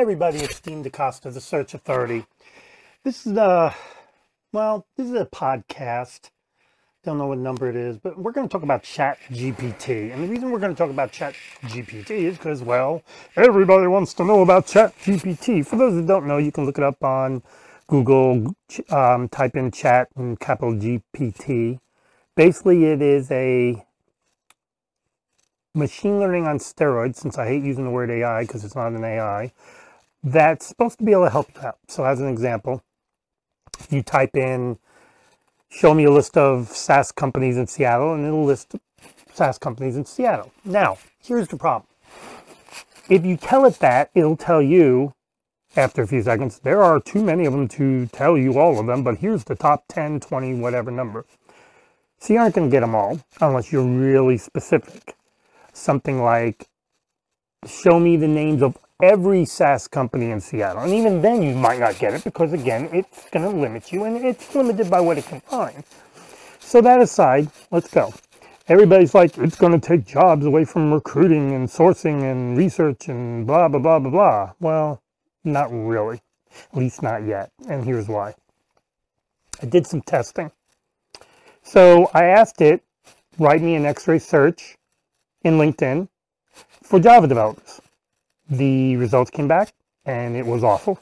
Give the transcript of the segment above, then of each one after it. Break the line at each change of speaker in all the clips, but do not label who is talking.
everybody, it's Dean DaCosta, the Search Authority. This is a, well, this is a podcast. Don't know what number it is, but we're going to talk about Chat GPT. And the reason we're going to talk about Chat GPT is because, well, everybody wants to know about Chat GPT. For those that don't know, you can look it up on Google, um, type in chat and capital GPT. Basically, it is a machine learning on steroids, since I hate using the word AI because it's not an AI, that's supposed to be able to help you out. So as an example, you type in, show me a list of SaaS companies in Seattle, and it'll list SaaS companies in Seattle. Now, here's the problem. If you tell it that, it'll tell you after a few seconds, there are too many of them to tell you all of them, but here's the top 10, 20, whatever number. So you aren't going to get them all unless you're really specific something like show me the names of every SaaS company in Seattle. And even then you might not get it because again, it's going to limit you and it's limited by what it can find. So that aside, let's go. Everybody's like, it's going to take jobs away from recruiting and sourcing and research and blah, blah, blah, blah, blah. Well, not really. At least not yet. And here's why. I did some testing. So I asked it, write me an x-ray search in LinkedIn for Java developers. The results came back and it was awful.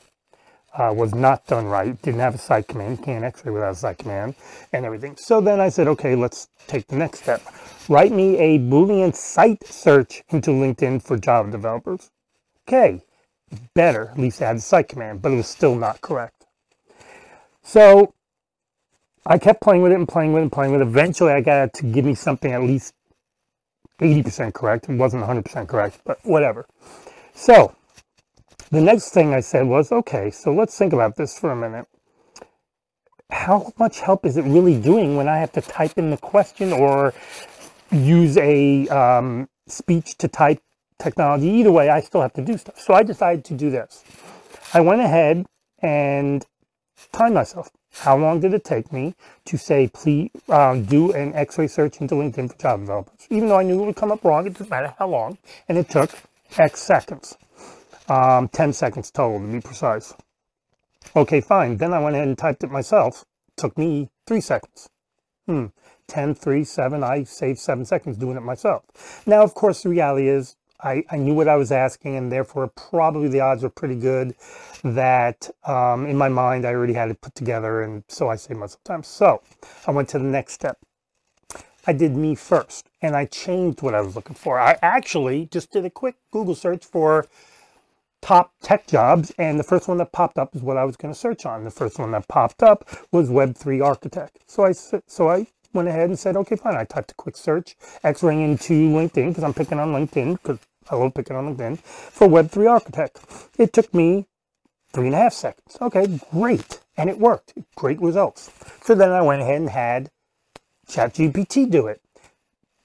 Uh, was not done right, didn't have a site command, can't x-ray without a site command and everything. So then I said, okay, let's take the next step. Write me a Boolean site search into LinkedIn for Java developers. Okay, better, at least I had the site command, but it was still not correct. So I kept playing with it and playing with it and playing with it. Eventually I got it to give me something at least 80% correct. It wasn't 100% correct, but whatever. So the next thing I said was, okay, so let's think about this for a minute. How much help is it really doing when I have to type in the question or use a um, speech to type technology? Either way, I still have to do stuff. So I decided to do this. I went ahead and timed myself. How long did it take me to say, please um, do an x-ray search into LinkedIn for Java developers? Even though I knew it would come up wrong, it doesn't matter how long. And it took X seconds, um, 10 seconds total to be precise. Okay, fine. Then I went ahead and typed it myself. Took me three seconds. Hmm. 10, 3, 7, I saved seven seconds doing it myself. Now, of course, the reality is I, I knew what I was asking, and therefore probably the odds were pretty good that um, in my mind I already had it put together, and so I saved myself time. So I went to the next step. I did me first, and I changed what I was looking for. I actually just did a quick Google search for top tech jobs, and the first one that popped up is what I was going to search on. The first one that popped up was Web3 architect. So I so I went ahead and said, okay, fine. I typed a quick search, X-ray into LinkedIn because I'm picking on LinkedIn because I love picking on LinkedIn for Web3 Architect. It took me three and a half seconds. Okay, great. And it worked. Great results. So then I went ahead and had ChatGPT do it.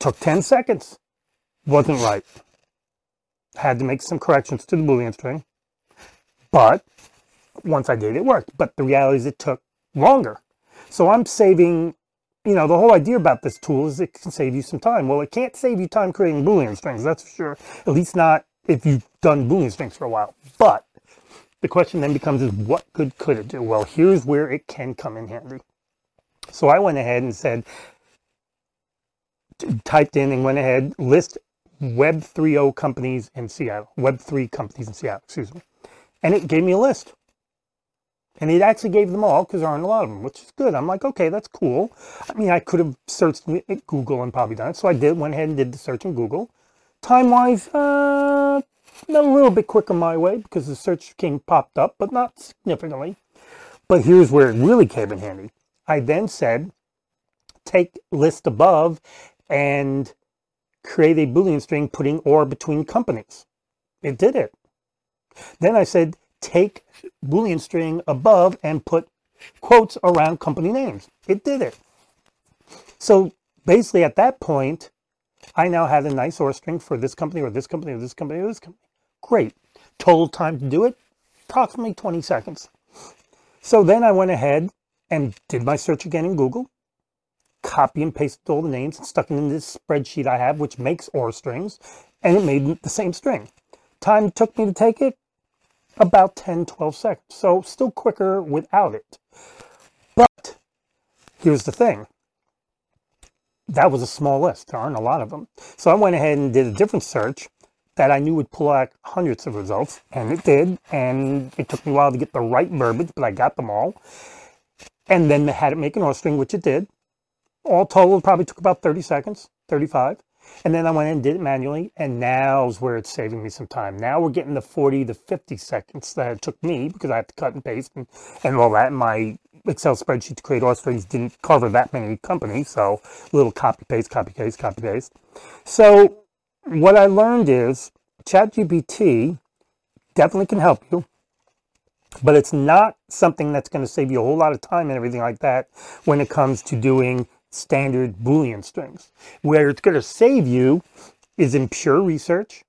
Took 10 seconds. Wasn't right. Had to make some corrections to the Boolean string. But once I did, it worked. But the reality is it took longer. So I'm saving you know, the whole idea about this tool is it can save you some time. Well, it can't save you time creating Boolean strings, that's for sure. At least not if you've done Boolean strings for a while. But the question then becomes is what good could it do? Well, here's where it can come in handy. So I went ahead and said, typed in and went ahead, list Web 3.0 companies in Seattle, Web 3 companies in Seattle, excuse me. And it gave me a list. And it actually gave them all because there aren't a lot of them, which is good. I'm like, okay, that's cool. I mean, I could have searched at Google and probably done it. So I did, went ahead and did the search in Google. Time-wise, uh, a little bit quicker my way because the search king popped up, but not significantly. But here's where it really came in handy. I then said, take list above and create a Boolean string putting or between companies. It did it. Then I said, take Boolean string above and put quotes around company names. It did it. So basically at that point, I now had a nice or string for this company or this company or this company or this company. Great. Total time to do it, approximately 20 seconds. So then I went ahead and did my search again in Google, copy and pasted all the names and stuck it in this spreadsheet I have, which makes OR strings, and it made the same string. Time took me to take it, about 10, 12 seconds. So still quicker without it. But here's the thing. That was a small list. There aren't a lot of them. So I went ahead and did a different search that I knew would pull out hundreds of results, and it did. And it took me a while to get the right verbiage, but I got them all. And then had it make an OR string, which it did. All total, probably took about 30 seconds, 35. And then I went and did it manually, and now's where it's saving me some time. Now we're getting the 40 to 50 seconds that it took me because I have to cut and paste and, and all that. My Excel spreadsheet to create OR strings didn't cover that many companies, so little copy paste, copy paste, copy paste. So what I learned is ChatGPT definitely can help you, but it's not something that's going to save you a whole lot of time and everything like that when it comes to doing standard Boolean strings. Where it's going to save you is in pure research,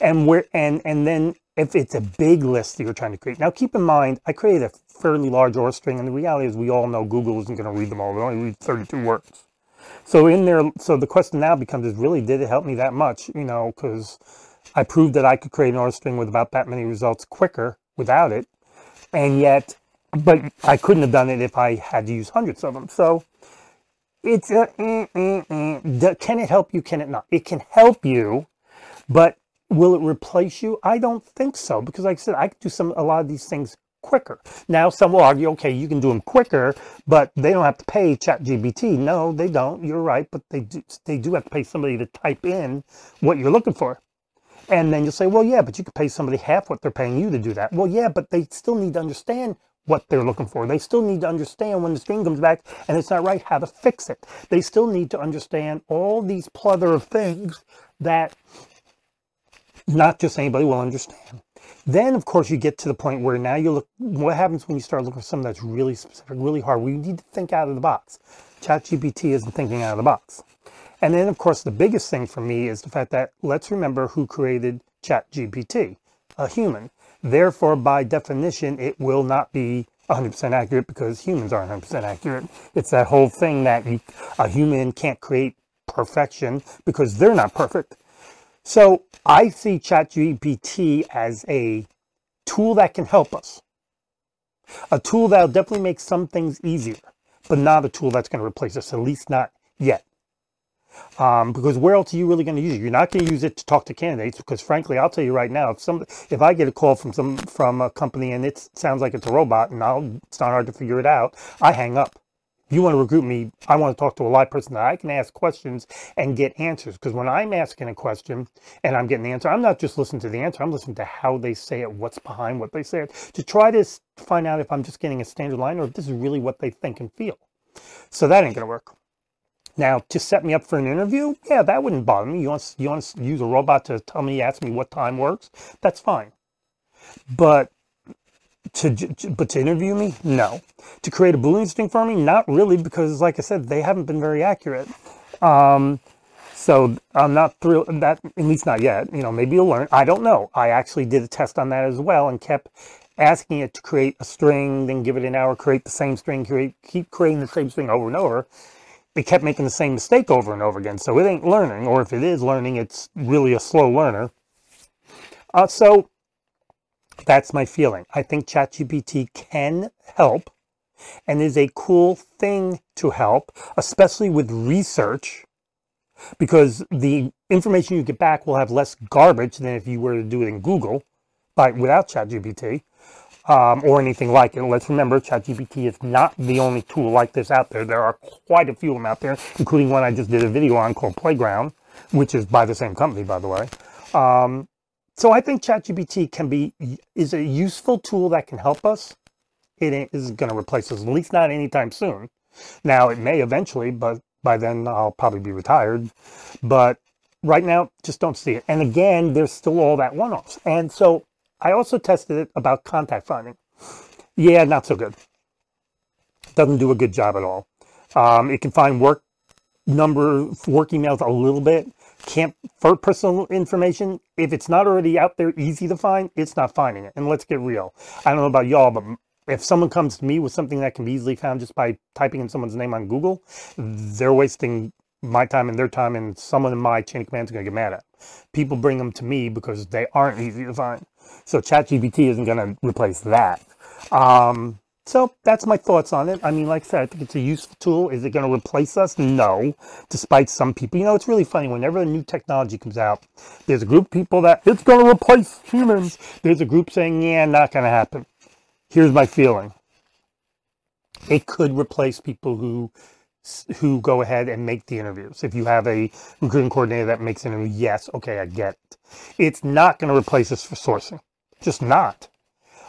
and where and and then if it's a big list that you're trying to create. Now keep in mind, I created a fairly large OR string, and the reality is we all know Google isn't going to read them all. They only read 32 words. So in there, so the question now becomes is really, did it help me that much? You know, because I proved that I could create an OR string with about that many results quicker without it. And yet, but I couldn't have done it if I had to use hundreds of them. So it's a, mm, mm, mm. can it help you? Can it not? It can help you, but will it replace you? I don't think so because like I said, I could do some, a lot of these things quicker. Now, some will argue, okay, you can do them quicker, but they don't have to pay ChatGPT. No, they don't. You're right, but they do, they do have to pay somebody to type in what you're looking for. And then you'll say, well, yeah, but you could pay somebody half what they're paying you to do that. Well, yeah, but they still need to understand what they're looking for. They still need to understand when the screen comes back and it's not right how to fix it. They still need to understand all these plethora of things that not just anybody will understand. Then, of course, you get to the point where now you look, what happens when you start looking for something that's really specific, really hard? We need to think out of the box. ChatGPT isn't thinking out of the box. And then, of course, the biggest thing for me is the fact that let's remember who created ChatGPT, a human. Therefore, by definition, it will not be 100% accurate because humans aren't 100% accurate. It's that whole thing that you, a human can't create perfection because they're not perfect. So I see ChatGPT as a tool that can help us. A tool that'll definitely make some things easier, but not a tool that's going to replace us, at least not yet. Um, because where else are you really going to use it? You're not going to use it to talk to candidates because frankly, I'll tell you right now, if some, if I get a call from some, from a company and it sounds like it's a robot and I'll, it's not hard to figure it out, I hang up you want to recruit me, I want to talk to a live person that I can ask questions and get answers. Because when I'm asking a question and I'm getting the answer, I'm not just listening to the answer, I'm listening to how they say it, what's behind what they say it, to try to find out if I'm just getting a standard line or if this is really what they think and feel. So that ain't going to work. Now, to set me up for an interview, yeah, that wouldn't bother me. You want, you want to use a robot to tell me, ask me what time works? That's fine. But to, but to interview me, no. To create a Boolean string for me, not really, because like I said, they haven't been very accurate. Um, so I'm not thrilled that, at least not yet. You know, maybe you'll learn. I don't know. I actually did a test on that as well and kept asking it to create a string, then give it an hour, create the same string, create, keep creating the same string over and over. It kept making the same mistake over and over again. So it ain't learning, or if it is learning, it's really a slow learner. Uh, so that's my feeling. I think ChatGPT can help and is a cool thing to help, especially with research, because the information you get back will have less garbage than if you were to do it in Google by, without ChatGPT um, or anything like it. Let's remember, ChatGPT is not the only tool like this out there. There are quite a few of them out there, including one I just did a video on called Playground, which is by the same company, by the way. Um, so I think ChatGPT can be is a useful tool that can help us. It isn't going to replace us, at least not anytime soon. Now it may eventually, but by then I'll probably be retired. But right now, just don't see it. And again, there's still all that one-offs. And so I also tested it about contact finding. Yeah, not so good. Doesn't do a good job at all. Um, it can find work number, work emails a little bit, can't for personal information if it's not already out there easy to find it's not finding it and let's get real i don't know about y'all but if someone comes to me with something that can be easily found just by typing in someone's name on google they're wasting my time and their time and someone in my chain of command is going to get mad at people bring them to me because they aren't easy to find So ChatGPT isn't going to replace that. Um, so that's my thoughts on it. I mean, like I said, I think it's a useful tool. Is it going to replace us? No, despite some people. You know, it's really funny. Whenever a new technology comes out, there's a group of people that it's going to replace humans. There's a group saying, yeah, not going to happen. Here's my feeling. It could replace people who who go ahead and make the interviews. If you have a recruiting coordinator that makes an interview, yes, okay, I get it. It's not going to replace us for sourcing. Just not.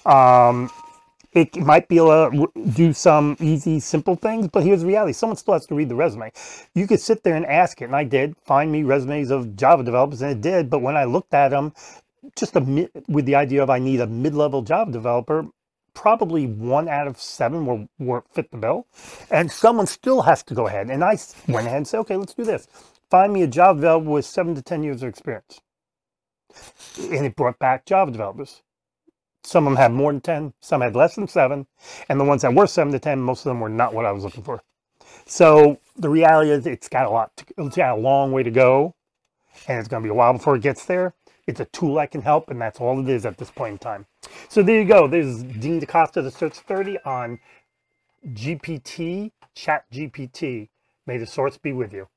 Um, it might be able to do some easy, simple things, but here's the reality. Someone still has to read the resume. You could sit there and ask it, and I did, find me resumes of Java developers, and it did, but when I looked at them, just a, with the idea of I need a mid-level Java developer, probably one out of seven will, will fit the bill. And someone still has to go ahead. And I went ahead and said, okay, let's do this. Find me a Java developer with seven to 10 years of experience. And it brought back Java developers. Some of them had more than 10, some had less than seven. And the ones that were seven to 10, most of them were not what I was looking for. So the reality is it's got a lot, to, it's got a long way to go. And it's going to be a while before it gets there. It's a tool that can help, and that's all it is at this point in time. So there you go. There's Dean DaCosta, the Search Authority on GPT, Chat GPT. May the source be with you.